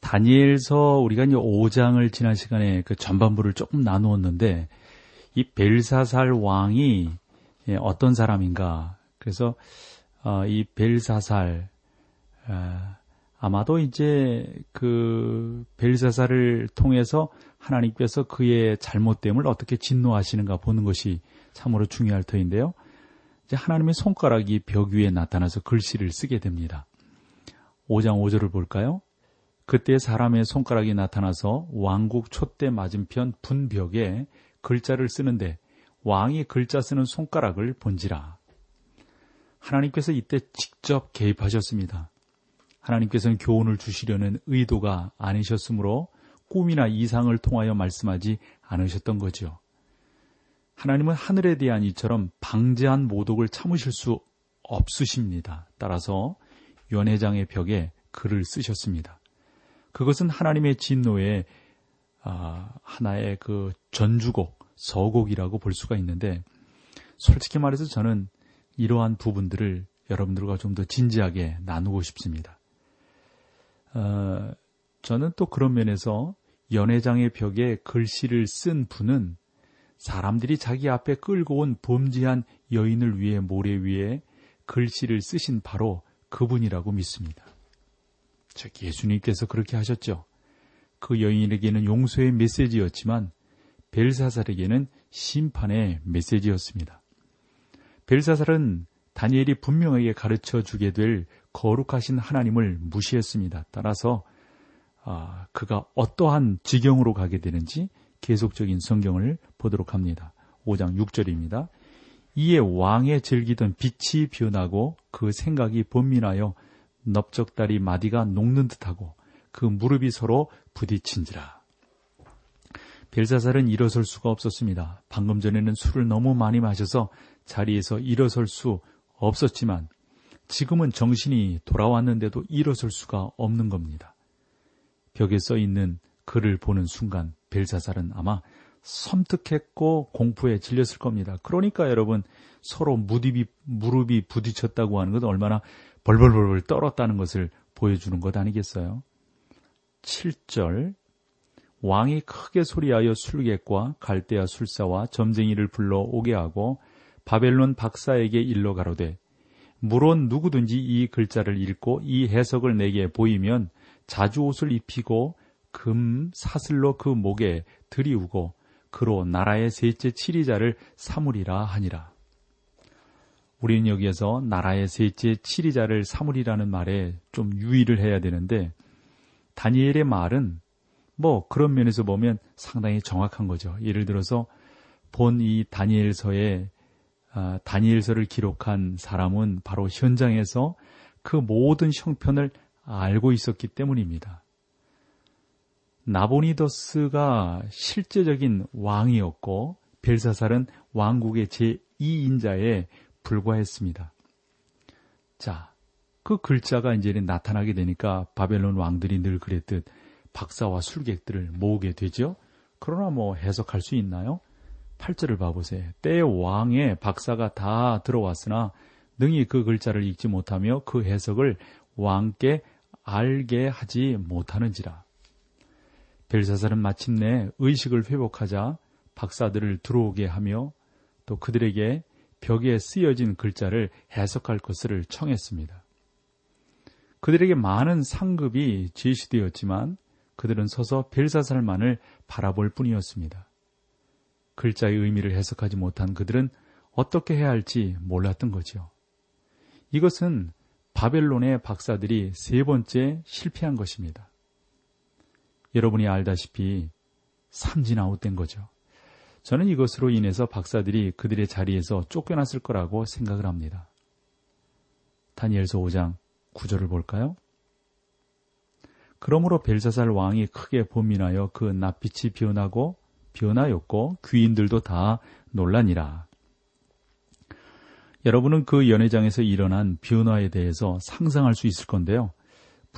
다니엘서 우리가 이제 5장을 지난 시간에 그 전반부를 조금 나누었는데 이 벨사살 왕이 예, 어떤 사람인가? 그래서 어, 이 벨사살 어, 아마도 이제 그 벨사살을 통해서 하나님께서 그의 잘못됨을 어떻게 진노하시는가 보는 것이 참으로 중요할 터인데요. 이제 하나님의 손가락이 벽 위에 나타나서 글씨를 쓰게 됩니다. 5장 5절을 볼까요? 그때 사람의 손가락이 나타나서 왕국 촛대 맞은편 분벽에 글자를 쓰는데 왕이 글자 쓰는 손가락을 본지라. 하나님께서 이때 직접 개입하셨습니다. 하나님께서는 교훈을 주시려는 의도가 아니셨으므로 꿈이나 이상을 통하여 말씀하지 않으셨던 거죠. 하나님은 하늘에 대한 이처럼 방제한 모독을 참으실 수 없으십니다. 따라서 연회장의 벽에 글을 쓰셨습니다. 그것은 하나님의 진노의 아, 하나의 그 전주곡, 서곡이라고 볼 수가 있는데 솔직히 말해서 저는 이러한 부분들을 여러분들과 좀 더 진지하게 나누고 싶습니다. 어, 저는 또 그런 면에서 연회장의 벽에 글씨를 쓴 분은 사람들이 자기 앞에 끌고 온 범죄한 여인을 위해 모래 위에 글씨를 쓰신 바로 그분이라고 믿습니다. 즉 예수님께서 그렇게 하셨죠. 그 여인에게는 용서의 메시지였지만 벨사살에게는 심판의 메시지였습니다. 벨사살은 다니엘이 분명하게 가르쳐 주게 될 거룩하신 하나님을 무시했습니다. 따라서 아, 그가 어떠한 지경으로 가게 되는지 계속적인 성경을 보도록 합니다. 5장 6절입니다. 이에 왕의 즐기던 빛이 변하고 그 생각이 번민하여 넓적다리 마디가 녹는 듯하고 그 무릎이 서로 부딪힌지라. 벨사살은 일어설 수가 없었습니다. 방금 전에는 술을 너무 많이 마셔서 자리에서 일어설 수 없었지만 지금은 정신이 돌아왔는데도 일어설 수가 없는 겁니다. 벽에 써 있는 글을 보는 순간 벨사살은 아마 섬뜩했고 공포에 질렸을 겁니다. 그러니까 여러분 서로 무릎이, 무릎이 부딪혔다고 하는 것은 얼마나 벌벌벌벌 떨었다는 것을 보여주는 것 아니겠어요? 7절 왕이 크게 소리하여 술객과 갈대아 술사와 점쟁이를 불러 오게 하고 바벨론 박사에게 일러 가로되 물론 누구든지 이 글자를 읽고 이 해석을 내게 보이면 자주 옷을 입히고 금 사슬로 그 목에 들이우고 그로 나라의 셋째 칠이자를 사물이라 하니라. 우리는 여기에서 나라의 셋째 칠이자를 사물이라는 말에 좀 유의를 해야 되는데 다니엘의 말은 뭐 그런 면에서 보면 상당히 정확한 거죠. 예를 들어서 본 이 다니엘서에 아, 다니엘서를 기록한 사람은 바로 현장에서 그 모든 형편을 알고 있었기 때문입니다. 나보니더스가 실제적인 왕이었고 벨사살은 왕국의 제2인자에 불과했습니다. 자, 그 글자가 이제는 나타나게 되니까 바벨론 왕들이 늘 그랬듯 박사와 술객들을 모으게 되죠. 그러나 뭐 해석할 수 있나요? 8절을 봐보세요. 때 왕의 박사가 다 들어왔으나 능히 그 글자를 읽지 못하며 그 해석을 왕께 알게 하지 못하는지라. 벨사살은 마침내 의식을 회복하자 박사들을 들어오게 하며 또 그들에게 벽에 쓰여진 글자를 해석할 것을 청했습니다. 그들에게 많은 상급이 제시되었지만 그들은 서서 벨사살만을 바라볼 뿐이었습니다. 글자의 의미를 해석하지 못한 그들은 어떻게 해야 할지 몰랐던 거죠. 이것은 바벨론의 박사들이 세 번째 실패한 것입니다. 여러분이 알다시피 삼진 아웃된 거죠. 저는 이것으로 인해서 박사들이 그들의 자리에서 쫓겨났을 거라고 생각을 합니다. 다니엘서 5장 9절을 볼까요? 그러므로 벨사살 왕이 크게 본민하여 그 낯빛이 변하고 변하였고 귀인들도 다 논란이라. 여러분은 그 연회장에서 일어난 변화에 대해서 상상할 수 있을 건데요.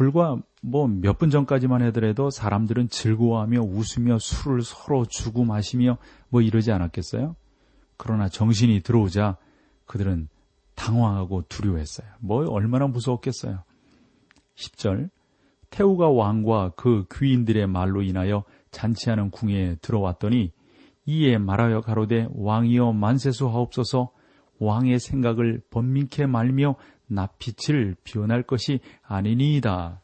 불과 뭐 몇 분 전까지만 하더라도 사람들은 즐거워하며 웃으며 술을 서로 주고 마시며 뭐 이러지 않았겠어요? 그러나 정신이 들어오자 그들은 당황하고 두려워했어요. 뭐 얼마나 무서웠겠어요. 10절 태우가 왕과 그 귀인들의 말로 인하여 잔치하는 궁에 들어왔더니 이에 말하여 가로되 왕이여 만세수하옵소서 왕의 생각을 번민케 말며 낯빛을 비워날 것이 아니니이다.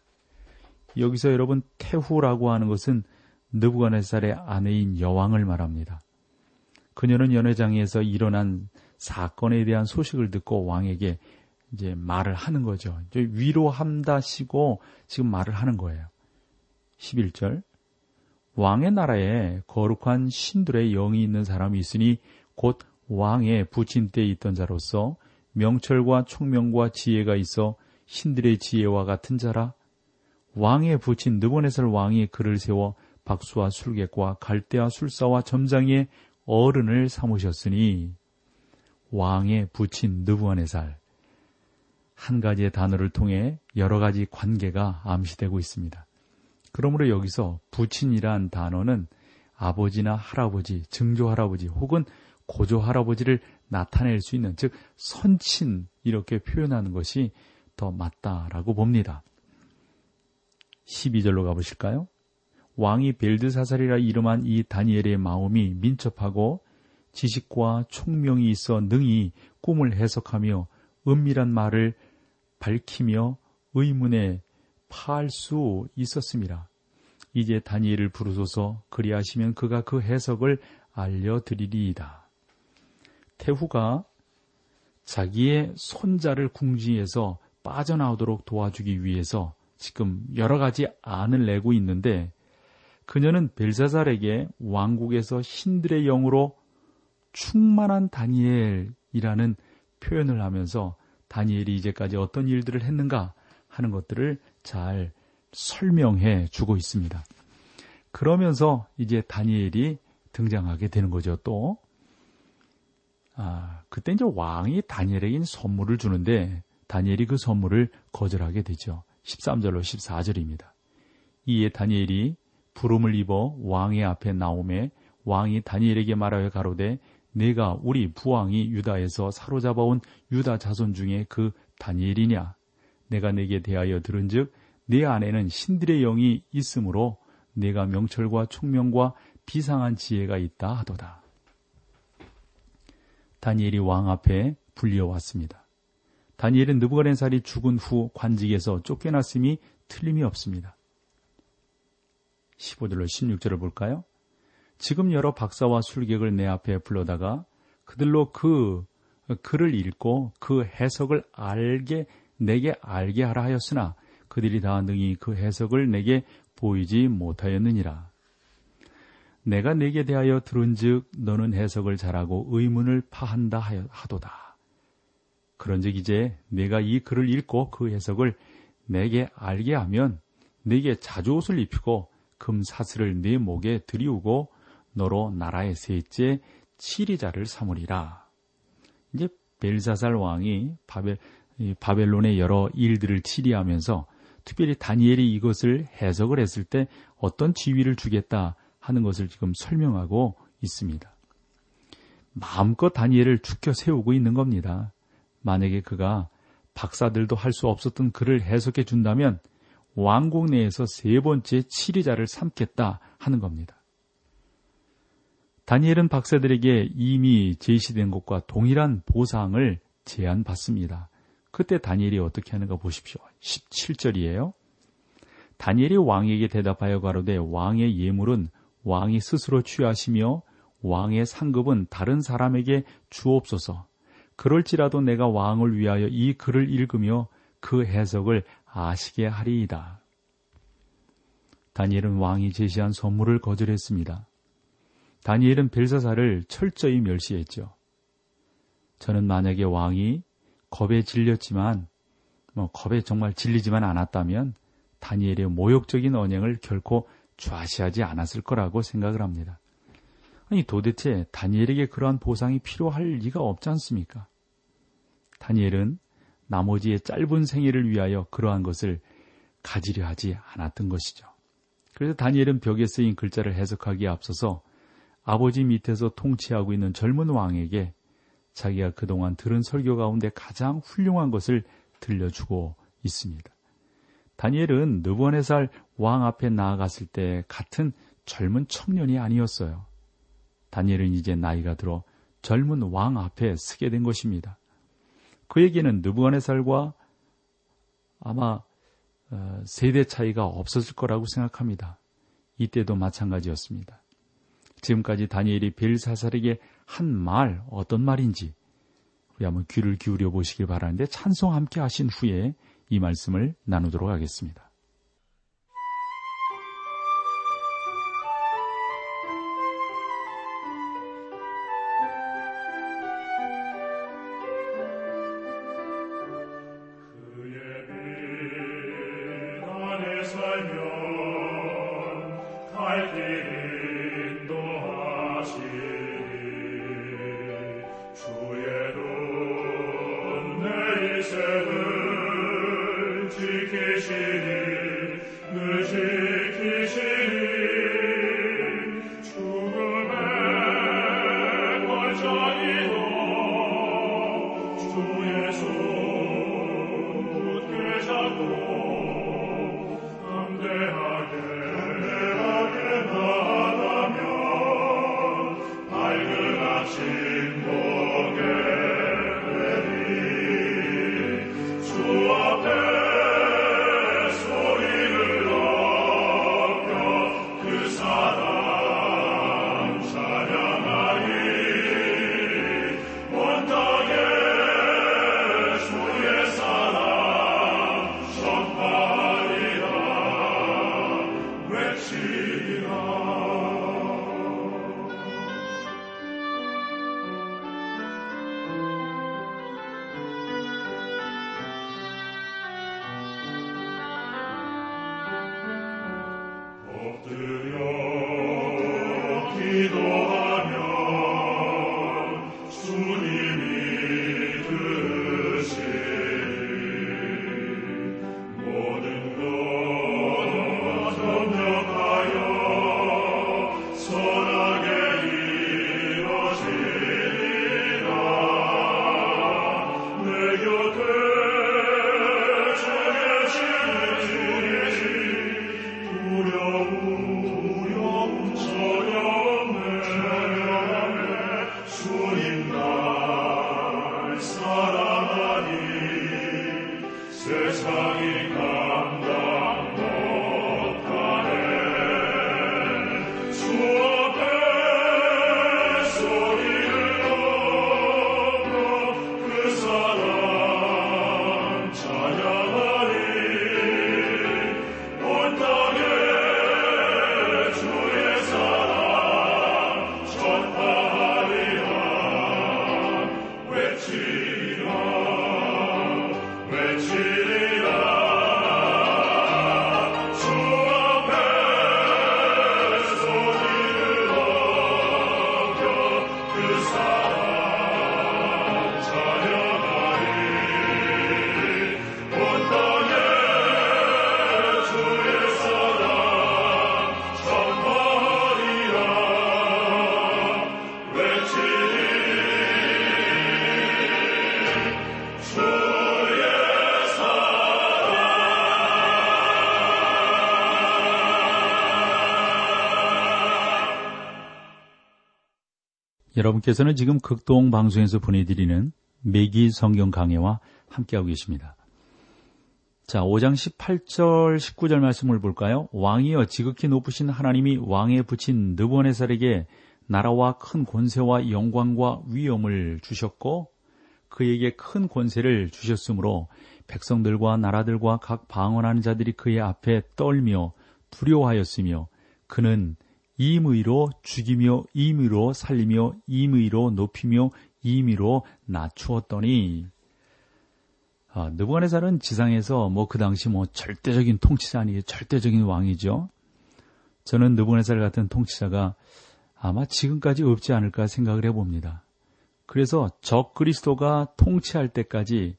여기서 여러분 태후라고 하는 것은 느부갓네살의 아내인 여왕을 말합니다. 그녀는 연회장에서 일어난 사건에 대한 소식을 듣고 왕에게 이제 말을 하는 거죠. 위로함다시고 지금 말을 하는 거예요. 11절. 왕의 나라에 거룩한 신들의 영이 있는 사람이 있으니 곧 왕의 부친 때에 있던 자로서 명철과 총명과 지혜가 있어 신들의 지혜와 같은 자라 왕의 부친 느보네살 왕이 그를 세워 박수와 술객과 갈대와 술사와 점장의 어른을 삼으셨으니 왕의 부친 느부갓네살 한 가지의 단어를 통해 여러 가지 관계가 암시되고 있습니다. 그러므로 여기서 부친이란 단어는 아버지나 할아버지, 증조 할아버지 혹은 고조 할아버지를 나타낼 수 있는 즉 선친 이렇게 표현하는 것이 더 맞다라고 봅니다. 12절로 가보실까요? 왕이 벨드사살이라 이름한 이 다니엘의 마음이 민첩하고 지식과 총명이 있어 능히 꿈을 해석하며 은밀한 말을 밝히며 의문에 파할 수 있었습니다. 이제 다니엘을 부르소서 그리하시면 그가 그 해석을 알려드리리이다. 태후가 자기의 손자를 궁지에서 빠져나오도록 도와주기 위해서 지금 여러 가지 안을 내고 있는데 그녀는 벨사살에게 왕국에서 신들의 영으로 충만한 다니엘이라는 표현을 하면서 다니엘이 이제까지 어떤 일들을 했는가 하는 것들을 잘 설명해 주고 있습니다. 그러면서 이제 다니엘이 등장하게 되는 거죠, 또. 아, 그때 이제 왕이 다니엘에게 선물을 주는데 다니엘이 그 선물을 거절하게 되죠. 13절로 14절입니다. 이에 다니엘이 부름을 입어 왕의 앞에 나오매 왕이 다니엘에게 말하여 가로되 내가 우리 부왕이 유다에서 사로잡아온 유다 자손 중에 그 다니엘이냐 내가 내게 대하여 들은즉 내 안에는 신들의 영이 있으므로 내가 명철과 총명과 비상한 지혜가 있다 하도다. 다니엘이 왕 앞에 불려왔습니다. 다니엘은 느부갓네살이 죽은 후 관직에서 쫓겨났음이 틀림이 없습니다. 15절로 16절을 볼까요? 지금 여러 박사와 술객을 내 앞에 불러다가 그들로 그 글을 읽고 그 해석을 알게 내게 알게 하라 하였으나 그들이 다 능히 그 해석을 내게 보이지 못하였느니라. 내가 내게 대하여 들은즉 너는 해석을 잘하고 의문을 파한다 하도다. 그런즉 이제 내가 이 글을 읽고 그 해석을 내게 알게 하면 내게 자주 옷을 입히고 금 사슬을 네 목에 들이우고 너로 나라의 셋째 치리자를 삼으리라. 이제 벨사살 왕이 바벨, 바벨론의 여러 일들을 치리하면서 특별히 다니엘이 이것을 해석을 했을 때 어떤 지위를 주겠다 하는 것을 지금 설명하고 있습니다. 마음껏 다니엘을 죽여 세우고 있는 겁니다. 만약에 그가 박사들도 할 수 없었던 글을 해석해 준다면 왕국 내에서 세 번째 치리자를 삼겠다 하는 겁니다. 다니엘은 박사들에게 이미 제시된 것과 동일한 보상을 제안받습니다. 그때 다니엘이 어떻게 하는가 보십시오. 17절이에요. 다니엘이 왕에게 대답하여 가로되 왕의 예물은 왕이 스스로 취하시며 왕의 상급은 다른 사람에게 주옵소서. 그럴지라도 내가 왕을 위하여 이 글을 읽으며 그 해석을 아시게 하리이다. 다니엘은 왕이 제시한 선물을 거절했습니다. 다니엘은 벨사사를 철저히 멸시했죠. 저는 만약에 왕이 겁에 질렸지만, 뭐 겁에 정말 질리지만 않았다면 다니엘의 모욕적인 언행을 결코 좌시하지 않았을 거라고 생각을 합니다. 아니 도대체 다니엘에게 그러한 보상이 필요할 리가 없지 않습니까? 다니엘은 나머지의 짧은 생애를 위하여 그러한 것을 가지려 하지 않았던 것이죠. 그래서 다니엘은 벽에 쓰인 글자를 해석하기에 앞서서 아버지 밑에서 통치하고 있는 젊은 왕에게 자기가 그동안 들은 설교 가운데 가장 훌륭한 것을 들려주고 있습니다. 다니엘은 느부갓네살 왕 앞에 나아갔을 때 같은 젊은 청년이 아니었어요. 다니엘은 이제 나이가 들어 젊은 왕 앞에 서게 된 것입니다. 그에게는 느부갓네살과 아마 어, 세대 차이가 없었을 거라고 생각합니다. 이때도 마찬가지였습니다. 지금까지 다니엘이 벨사살에게 한 말 어떤 말인지 우리 한번 귀를 기울여 보시길 바라는데 찬송 함께 하신 후에 이 말씀을 나누도록 하겠습니다. 여 러분께서는 지금 극동 방송에서 보내드리는 매기 성경 강해와 함께하고 계십니다. 자, 5장 18절, 19절 말씀을 볼까요? 왕이여 지극히 높으신 하나님이 왕에 붙인 느보네살에게 나라와 큰 권세와 영광과 위엄을 주셨고 그에게 큰 권세를 주셨으므로 백성들과 나라들과 각 방언하는 자들이 그의 앞에 떨며 두려워하였으며 그는 임의로 죽이며 임의로 살리며 임의로 높이며 임의로 낮추었더니 아, 자, 느부갓네살은 지상에서 뭐 그 당시 뭐 절대적인 통치자 아니에요. 절대적인 왕이죠. 저는 느부갓네살 같은 통치자가 아마 지금까지 없지 않을까 생각을 해봅니다. 그래서 적 그리스도가 통치할 때까지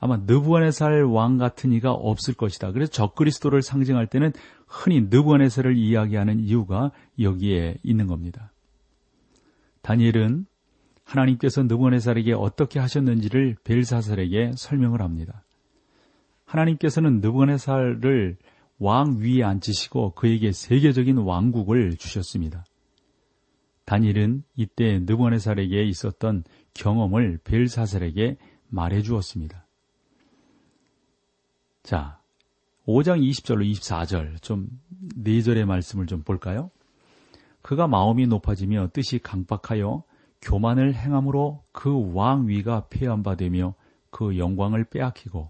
아마 느부갓네살 왕 같은 이가 없을 것이다. 그래서 적 그리스도를 상징할 때는 흔히 느부갓네살을 이야기하는 이유가 여기에 있는 겁니다. 다니엘은 하나님께서 느부갓네살에게 어떻게 하셨는지를 벨사살에게 설명을 합니다. 하나님께서는 느부갓네살을 왕 위에 앉히시고 그에게 세계적인 왕국을 주셨습니다. 다니엘은 이때 느부갓네살에게 있었던 경험을 벨사살에게 말해 주었습니다. 자, 5장 20절로 24절 좀네 절의 말씀을 좀 볼까요? 그가 마음이 높아지며 뜻이 강박하여 교만을 행함으로 그 왕 위가 폐한바되며 그 영광을 빼앗기고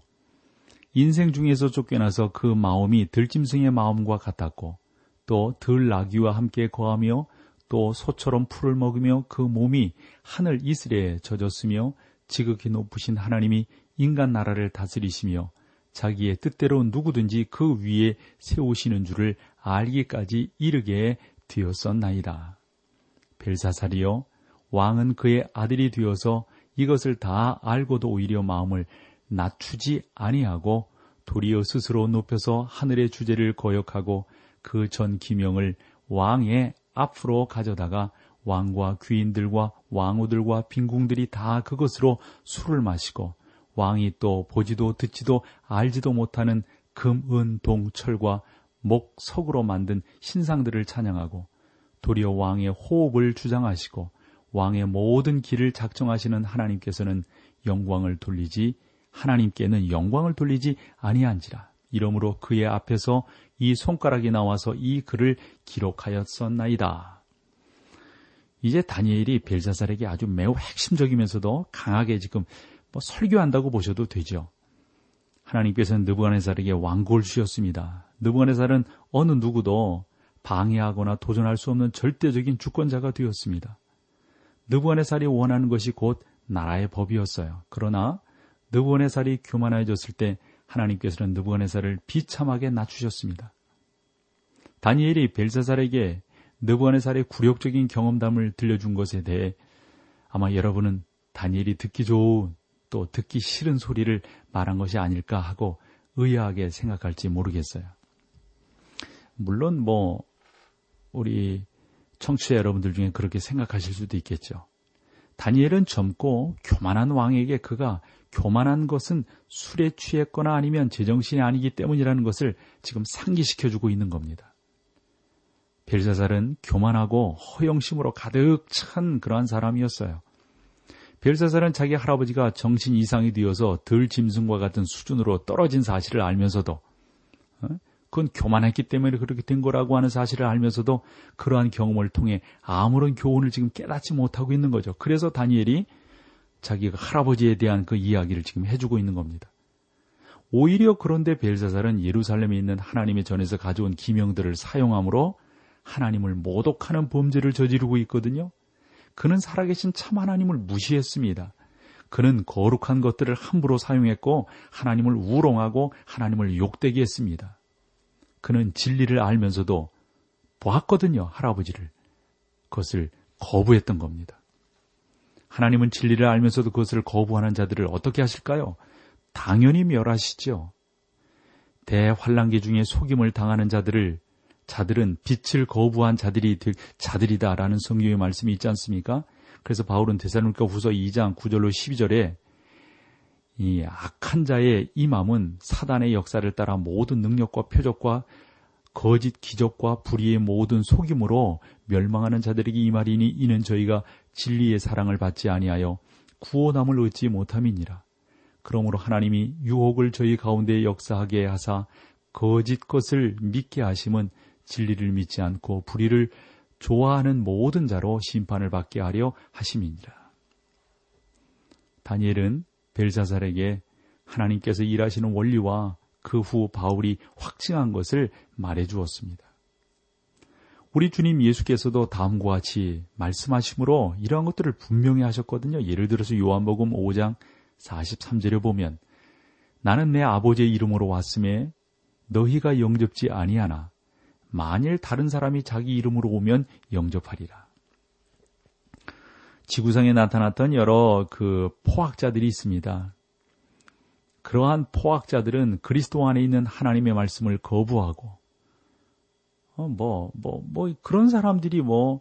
인생 중에서 쫓겨나서 그 마음이 들짐승의 마음과 같았고 또 들나귀와 함께 거하며 또 소처럼 풀을 먹으며 그 몸이 하늘 이슬에 젖었으며 지극히 높으신 하나님이 인간 나라를 다스리시며 자기의 뜻대로 누구든지 그 위에 세우시는 줄을 알기까지 이르게 되었었나이다. 벨사살이여 왕은 그의 아들이 되어서 이것을 다 알고도 오히려 마음을 낮추지 아니하고 도리어 스스로 높여서 하늘의 주제를 거역하고 그 전 기명을 왕의 앞으로 가져다가 왕과 귀인들과 왕후들과 빈궁들이 다 그것으로 술을 마시고 왕이 또 보지도 듣지도 알지도 못하는 금, 은, 동, 철과 목, 석으로 만든 신상들을 찬양하고 도리어 왕의 호흡을 주장하시고 왕의 모든 길을 작정하시는 하나님께서는 영광을 돌리지 하나님께는 영광을 돌리지 아니한지라. 이러므로 그의 앞에서 이 손가락이 나와서 이 글을 기록하였었나이다. 이제 다니엘이 벨사살에게 아주 매우 핵심적이면서도 강하게 지금 뭐 설교한다고 보셔도 되죠. 하나님께서는 느부갓네살에게 왕국을 주셨습니다. 느부갓네살은 어느 누구도 방해하거나 도전할 수 없는 절대적인 주권자가 되었습니다. 느부갓네살이 원하는 것이 곧 나라의 법이었어요. 그러나 느부갓네살이 교만해졌을 때 하나님께서는 느부갓네살을 비참하게 낮추셨습니다. 다니엘이 벨사살에게 느부갓네살의 굴욕적인 경험담을 들려준 것에 대해 아마 여러분은 다니엘이 듣기 좋은 또 듣기 싫은 소리를 말한 것이 아닐까 하고 의아하게 생각할지 모르겠어요. 물론 뭐 우리 청취자 여러분들 중에 그렇게 생각하실 수도 있겠죠. 다니엘은 젊고 교만한 왕에게 그가 교만한 것은 술에 취했거나 아니면 제정신이 아니기 때문이라는 것을 지금 상기시켜주고 있는 겁니다. 벨사살은 교만하고 허영심으로 가득 찬 그러한 사람이었어요. 벨사살은 자기 할아버지가 정신 이상이 되어서 덜 짐승과 같은 수준으로 떨어진 사실을 알면서도 어? 그건 교만했기 때문에 그렇게 된 거라고 하는 사실을 알면서도 그러한 경험을 통해 아무런 교훈을 지금 깨닫지 못하고 있는 거죠. 그래서 다니엘이 자기가 할아버지에 대한 그 이야기를 지금 해주고 있는 겁니다. 오히려 그런데 벨사살은 예루살렘에 있는 하나님의 전에서 가져온 기명들을 사용함으로 하나님을 모독하는 범죄를 저지르고 있거든요. 그는 살아계신 참 하나님을 무시했습니다. 그는 거룩한 것들을 함부로 사용했고 하나님을 우롱하고 하나님을 욕되게 했습니다. 그는 진리를 알면서도 보았거든요, 할아버지를. 그것을 거부했던 겁니다. 하나님은 진리를 알면서도 그것을 거부하는 자들을 어떻게 하실까요? 당연히 멸하시죠. 대환란기 중에 속임을 당하는 자들을 자들은 빛을 거부한 자들이 될 자들이다라는 성경의 말씀이 있지 않습니까? 그래서 바울은 대사로니까 후서 2장 9절로 12절에 이 악한 자의 이 마음은 사단의 역사를 따라 모든 능력과 표적과 거짓 기적과 불의의 모든 속임으로 멸망하는 자들에게 이 말이니 이는 저희가 진리의 사랑을 받지 아니하여 구원함을 얻지 못함이니라. 그러므로 하나님이 유혹을 저희 가운데 역사하게 하사 거짓 것을 믿게 하심은 진리를 믿지 않고 불의를 좋아하는 모든 자로 심판을 받게 하려 하심이니라. 다니엘은 벨사살에게 하나님께서 일하시는 원리와 그 후 바울이 확증한 것을 말해 주었습니다. 우리 주님 예수께서도 다음과 같이 말씀하심으로 이러한 것들을 분명히 하셨거든요. 예를 들어서 요한복음 5장 43절에 보면 나는 내 아버지의 이름으로 왔음에 너희가 영접지 아니하나 만일 다른 사람이 자기 이름으로 오면 영접하리라. 지구상에 나타났던 여러 그 포학자들이 있습니다. 그러한 포학자들은 그리스도 안에 있는 하나님의 말씀을 거부하고 어, 뭐, 뭐, 뭐, 그런 사람들이 뭐,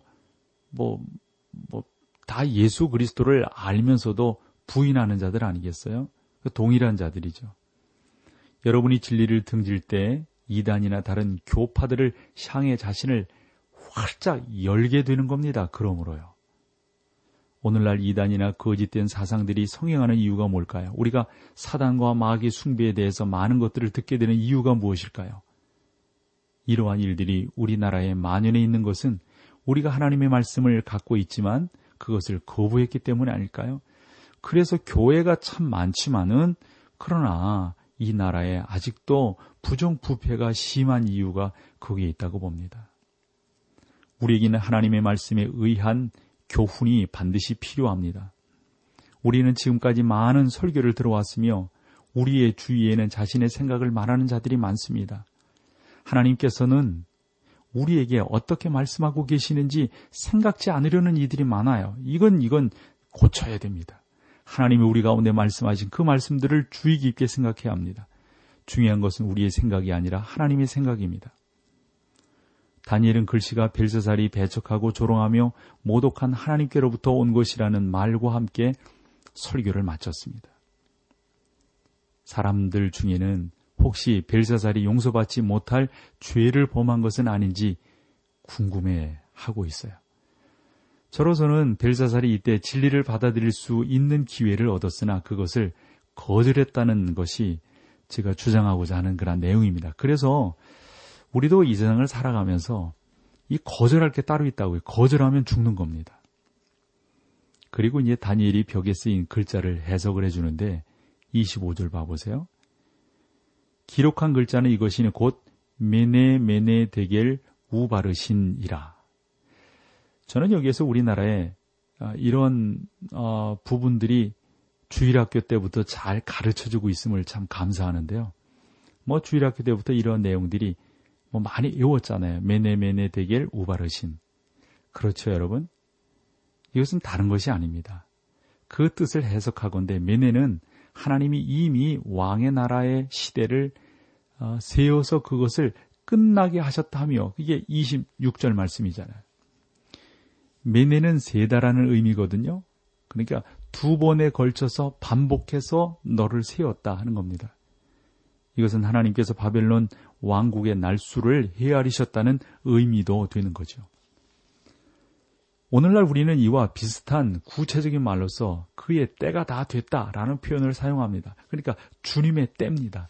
뭐, 뭐, 다 예수 그리스도를 알면서도 부인하는 자들 아니겠어요? 그 동일한 자들이죠. 여러분이 진리를 등질 때 이단이나 다른 교파들을 향해 자신을 활짝 열게 되는 겁니다. 그러므로요. 오늘날 이단이나 거짓된 사상들이 성행하는 이유가 뭘까요? 우리가 사단과 마귀 숭배에 대해서 많은 것들을 듣게 되는 이유가 무엇일까요? 이러한 일들이 우리나라에 만연해 있는 것은 우리가 하나님의 말씀을 갖고 있지만 그것을 거부했기 때문에 아닐까요? 그래서 교회가 참 많지만은 그러나 이 나라에 아직도 부정부패가 심한 이유가 거기에 있다고 봅니다. 우리에게는 하나님의 말씀에 의한 교훈이 반드시 필요합니다. 우리는 지금까지 많은 설교를 들어왔으며 우리의 주위에는 자신의 생각을 말하는 자들이 많습니다. 하나님께서는 우리에게 어떻게 말씀하고 계시는지 생각지 않으려는 이들이 많아요. 이건 이건 고쳐야 됩니다. 하나님이 우리 가운데 말씀하신 그 말씀들을 주의 깊게 생각해야 합니다. 중요한 것은 우리의 생각이 아니라 하나님의 생각입니다. 다니엘은 글씨가 벨사살이 배척하고 조롱하며 모독한 하나님께로부터 온 것이라는 말과 함께 설교를 마쳤습니다. 사람들 중에는 혹시 벨사살이 용서받지 못할 죄를 범한 것은 아닌지 궁금해 하고 있어요. 저로서는 벨사살이 이때 진리를 받아들일 수 있는 기회를 얻었으나 그것을 거절했다는 것이 제가 주장하고자 하는 그런 내용입니다. 그래서 우리도 이 세상을 살아가면서 이 거절할 게 따로 있다고요. 거절하면 죽는 겁니다. 그리고 이제 다니엘이 벽에 쓰인 글자를 해석을 해주는데 25절 봐보세요. 기록한 글자는 이것이 곧 메네 메네 대겔 우바르신이라. 저는 여기에서 우리나라에 아, 이런 어, 부분들이 주일학교 때부터 잘 가르쳐주고 있음을 참 감사하는데요. 뭐 주일학교 때부터 이런 내용들이 뭐 많이 외웠잖아요. 메네메네 대겔 우바르신. 그렇죠, 여러분? 이것은 다른 것이 아닙니다. 그 뜻을 해석하건대 메네는 하나님이 이미 왕의 나라의 시대를 어, 세워서 그것을 끝나게 하셨다며 이게 26절 말씀이잖아요. 메네는 세다라는 의미거든요. 그러니까 두 번에 걸쳐서 반복해서 너를 세웠다 하는 겁니다. 이것은 하나님께서 바벨론 왕국의 날수를 헤아리셨다는 의미도 되는 거죠. 오늘날 우리는 이와 비슷한 구체적인 말로서 그의 때가 다 됐다라는 표현을 사용합니다. 그러니까 주님의 때입니다.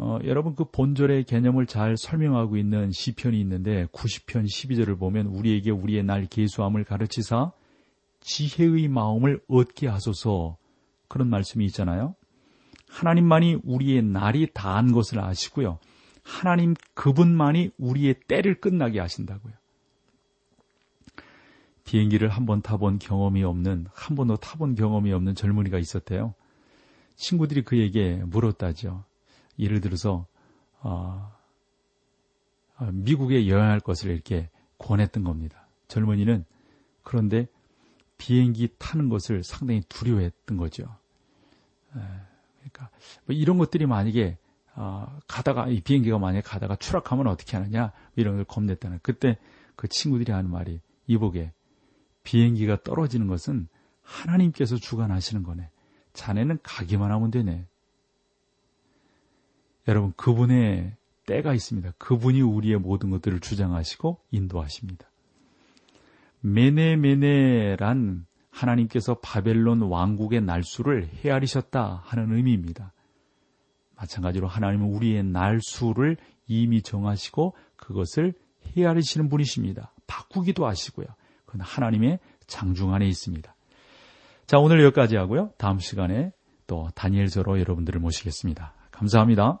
어, 여러분 그 본절의 개념을 잘 설명하고 있는 시편이 있는데 90편 12절을 보면 우리에게 우리의 날 계수함을 가르치사 지혜의 마음을 얻게 하소서 그런 말씀이 있잖아요. 하나님만이 우리의 날이 다한 것을 아시고요. 하나님 그분만이 우리의 때를 끝나게 하신다고요. 비행기를 한 번 타본 경험이 없는, 한 번도 타본 경험이 없는 젊은이가 있었대요. 친구들이 그에게 물었다죠. 예를 들어서, 어, 어, 미국에 여행할 것을 이렇게 권했던 겁니다. 젊은이는 그런데 비행기 타는 것을 상당히 두려워했던 거죠. 그러니까 뭐 이런 것들이 만약에 어, 가다가 이 비행기가 만약에 가다가 추락하면 어떻게 하느냐 뭐 이런 걸 겁냈다는 그때 그 친구들이 하는 말이 이보게 비행기가 떨어지는 것은 하나님께서 주관하시는 거네. 자네는 가기만 하면 되네. 여러분 그분의 때가 있습니다. 그분이 우리의 모든 것들을 주장하시고 인도하십니다. 메네메네란 하나님께서 바벨론 왕국의 날수를 헤아리셨다 하는 의미입니다. 마찬가지로 하나님은 우리의 날수를 이미 정하시고 그것을 헤아리시는 분이십니다. 바꾸기도 하시고요. 그건 하나님의 장중 안에 있습니다. 자, 오늘 여기까지 하고요. 다음 시간에 또 다니엘서로 여러분들을 모시겠습니다. 감사합니다.